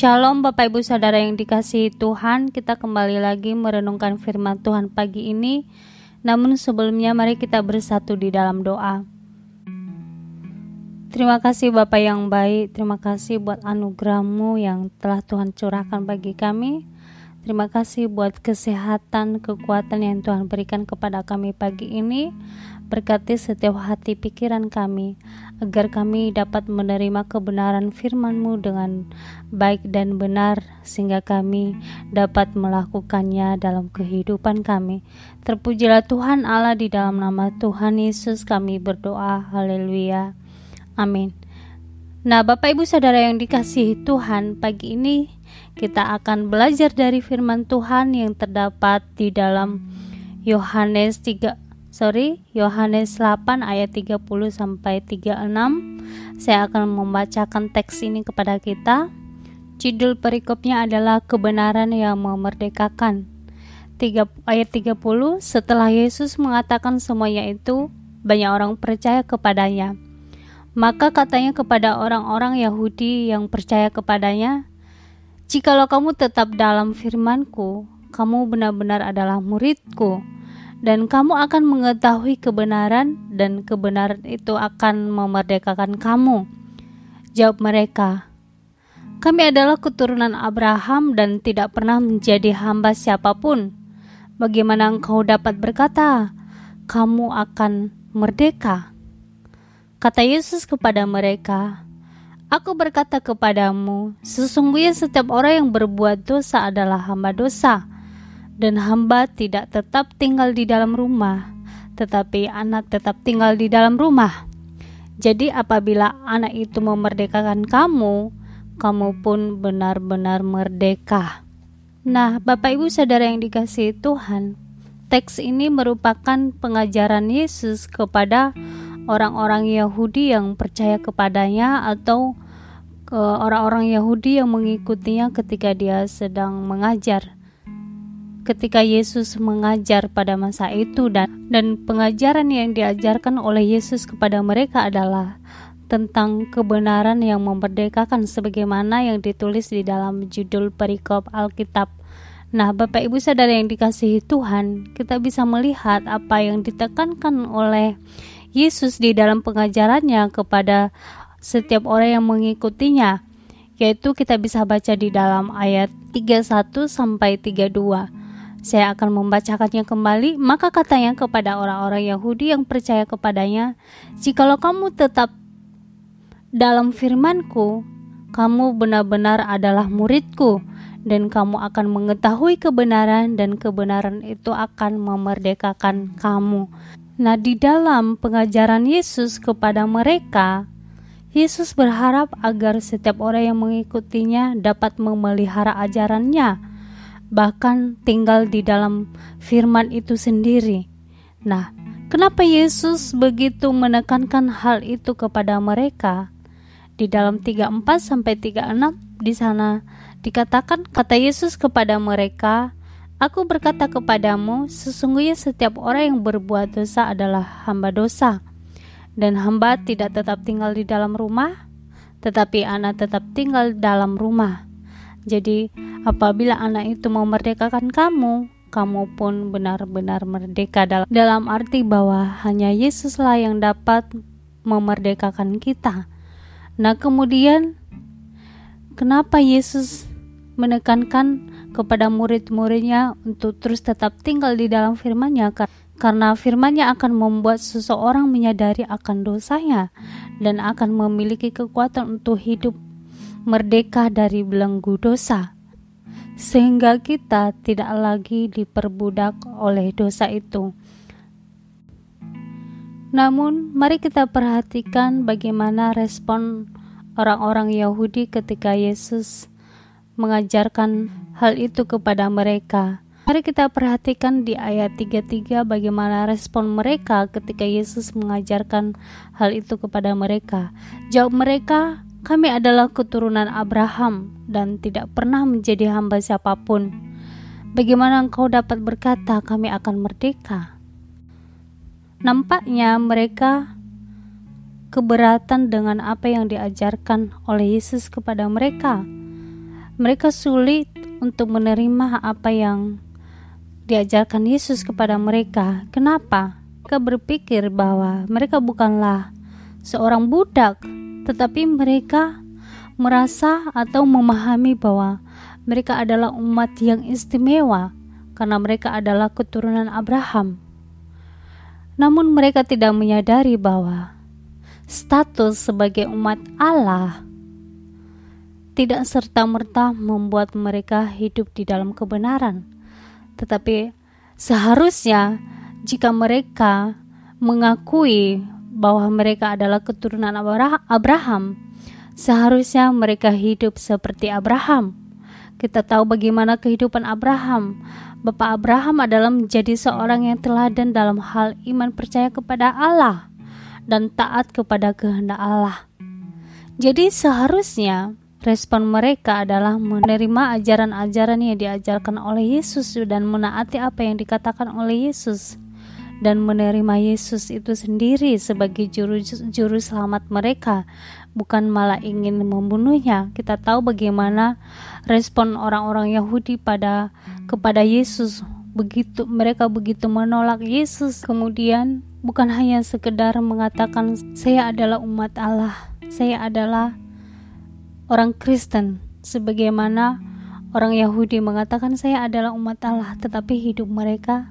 Shalom Bapak Ibu Saudara yang dikasihi Tuhan. Kita kembali lagi merenungkan firman Tuhan pagi ini. Namun sebelumnya mari kita bersatu di dalam doa. Terima kasih Bapak yang baik. Terima kasih buat anugerahmu yang telah Tuhan curahkan bagi kami. Terima kasih buat kesehatan, kekuatan yang Tuhan berikan kepada kami pagi ini. Berkati setiap hati pikiran kami, agar kami dapat menerima kebenaran firman-Mu dengan baik dan benar, sehingga kami dapat melakukannya dalam kehidupan kami. Terpujilah Tuhan Allah di dalam nama Tuhan Yesus kami berdoa. Haleluya. Amin. Nah, Bapak Ibu Saudara yang dikasihi Tuhan, pagi ini kita akan belajar dari firman Tuhan yang terdapat di dalam Yohanes 3 sorry, Yohanes 8 ayat 30 sampai 36. Saya akan membacakan teks ini kepada kita. Judul perikopnya adalah kebenaran yang memerdekakan. 3, ayat 30 setelah Yesus mengatakan semuanya itu, banyak orang percaya kepadanya. Maka katanya kepada orang-orang Yahudi yang percaya kepadanya, Jikalau kamu tetap dalam firmanku, kamu benar-benar adalah muridku, dan kamu akan mengetahui kebenaran, dan kebenaran itu akan memerdekakan kamu. Jawab mereka, kami adalah keturunan Abraham dan tidak pernah menjadi hamba siapa pun. Bagaimana engkau dapat berkata, kamu akan merdeka? Kata Yesus kepada mereka, Aku berkata kepadamu, sesungguhnya setiap orang yang berbuat dosa adalah hamba dosa, dan hamba tidak tetap tinggal di dalam rumah, tetapi anak tetap tinggal di dalam rumah. Jadi, apabila anak itu memerdekakan kamu, kamu pun benar-benar merdeka. Nah, Bapak Ibu Saudara yang dikasihi Tuhan, teks ini merupakan pengajaran Yesus kepada orang-orang Yahudi yang percaya kepadanya atau ke orang-orang Yahudi yang mengikutinya ketika dia sedang mengajar. Ketika Yesus mengajar pada masa itu dan dan pengajaran yang diajarkan oleh Yesus kepada mereka adalah tentang kebenaran yang memerdekakan sebagaimana yang ditulis di dalam judul perikop Alkitab. Nah, Bapak Ibu Saudara yang dikasihi Tuhan, kita bisa melihat apa yang ditekankan oleh Yesus di dalam pengajarannya kepada setiap orang yang mengikutinya, yaitu kita bisa baca di dalam ayat 31 sampai 32. Saya akan membacakannya kembali, maka katanya kepada orang-orang Yahudi yang percaya kepadanya, "Jikalau kamu tetap dalam firmanku, kamu benar-benar adalah muridku, dan kamu akan mengetahui kebenaran dan kebenaran itu akan memerdekakan kamu." Nah, di dalam pengajaran Yesus kepada mereka, Yesus berharap agar setiap orang yang mengikutinya dapat memelihara ajarannya, bahkan tinggal di dalam firman itu sendiri. Nah, kenapa Yesus begitu menekankan hal itu kepada mereka? Di dalam 34 sampai 36 di sana dikatakan kata Yesus kepada mereka, Aku berkata kepadamu, sesungguhnya setiap orang yang berbuat dosa adalah hamba dosa. Dan hamba tidak tetap tinggal di dalam rumah, tetapi anak tetap tinggal dalam rumah. Jadi, apabila anak itu memerdekakan kamu, kamu pun benar-benar merdeka dalam, dalam arti bahwa hanya Yesuslah yang dapat memerdekakan kita. Nah, kemudian kenapa Yesus menekankan kepada murid-muridnya untuk terus tetap tinggal di dalam firman-Nya karena firman-Nya akan membuat seseorang menyadari akan dosanya dan akan memiliki kekuatan untuk hidup merdeka dari belenggu dosa sehingga kita tidak lagi diperbudak oleh dosa itu. Namun, mari kita perhatikan bagaimana respon orang-orang Yahudi ketika Yesus mengajarkan hal itu kepada mereka. Mari kita perhatikan di ayat 33 bagaimana respon mereka ketika Yesus mengajarkan hal itu kepada mereka. Jawab mereka, kami adalah keturunan Abraham dan tidak pernah menjadi hamba siapa pun. Bagaimana engkau dapat berkata kami akan merdeka? Nampaknya mereka keberatan dengan apa yang diajarkan oleh Yesus kepada mereka mereka sulit untuk menerima apa yang diajarkan Yesus kepada mereka. Kenapa? Mereka berpikir bahwa mereka bukanlah seorang budak, tetapi mereka merasa atau memahami bahwa mereka adalah umat yang istimewa karena mereka adalah keturunan Abraham. Namun, mereka tidak menyadari bahwa status sebagai umat Allah tidak serta-merta membuat mereka hidup di dalam kebenaran, tetapi seharusnya jika mereka mengakui bahwa mereka adalah keturunan Abraham, seharusnya mereka hidup seperti Abraham. Kita tahu bagaimana kehidupan Abraham. Bapak Abraham adalah menjadi seorang yang teladan dalam hal iman percaya kepada Allah dan taat kepada kehendak Allah. Jadi seharusnya Respon mereka adalah menerima ajaran-ajaran yang diajarkan oleh Yesus dan menaati apa yang dikatakan oleh Yesus dan menerima Yesus itu sendiri sebagai juru juru selamat mereka bukan malah ingin membunuhnya. Kita tahu bagaimana respon orang-orang Yahudi pada kepada Yesus. Begitu mereka begitu menolak Yesus. Kemudian bukan hanya sekedar mengatakan saya adalah umat Allah saya adalah orang Kristen. Sebagaimana orang Yahudi mengatakan saya adalah umat Allah tetapi hidup mereka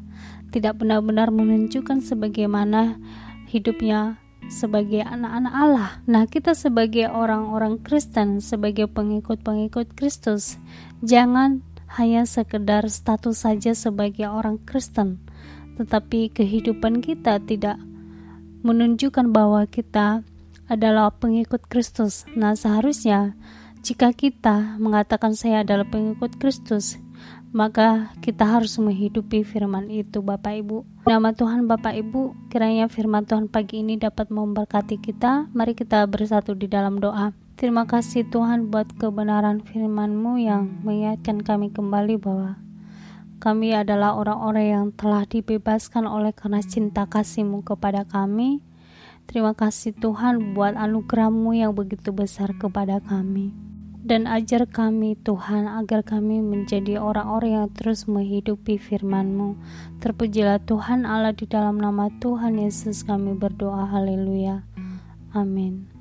tidak benar-benar menunjukkan sebagaimana hidupnya sebagai anak-anak Allah. Nah, kita sebagai orang-orang Kristen, sebagai pengikut-pengikut Kristus, jangan hanya sekedar status saja sebagai orang Kristen, tetapi kehidupan kita tidak menunjukkan bahwa kita adalah pengikut Kristus. Nah, seharusnya jika kita mengatakan saya adalah pengikut Kristus, maka kita harus menghidupi firman itu Bapak Ibu. Nama Tuhan Bapak Ibu, kiranya firman Tuhan pagi ini dapat memberkati kita. Mari kita bersatu di dalam doa. Terima kasih Tuhan buat kebenaran firman-Mu yang mengingatkan kami kembali bahwa kami adalah orang-orang yang telah dibebaskan oleh karena cinta kasih-Mu kepada kami Terima kasih Tuhan buat anugerahmu yang begitu besar kepada kami. Dan ajar kami Tuhan agar kami menjadi orang-orang yang terus menghidupi firman-Mu. Terpujilah Tuhan Allah di dalam nama Tuhan Yesus kami berdoa. Haleluya. Amin.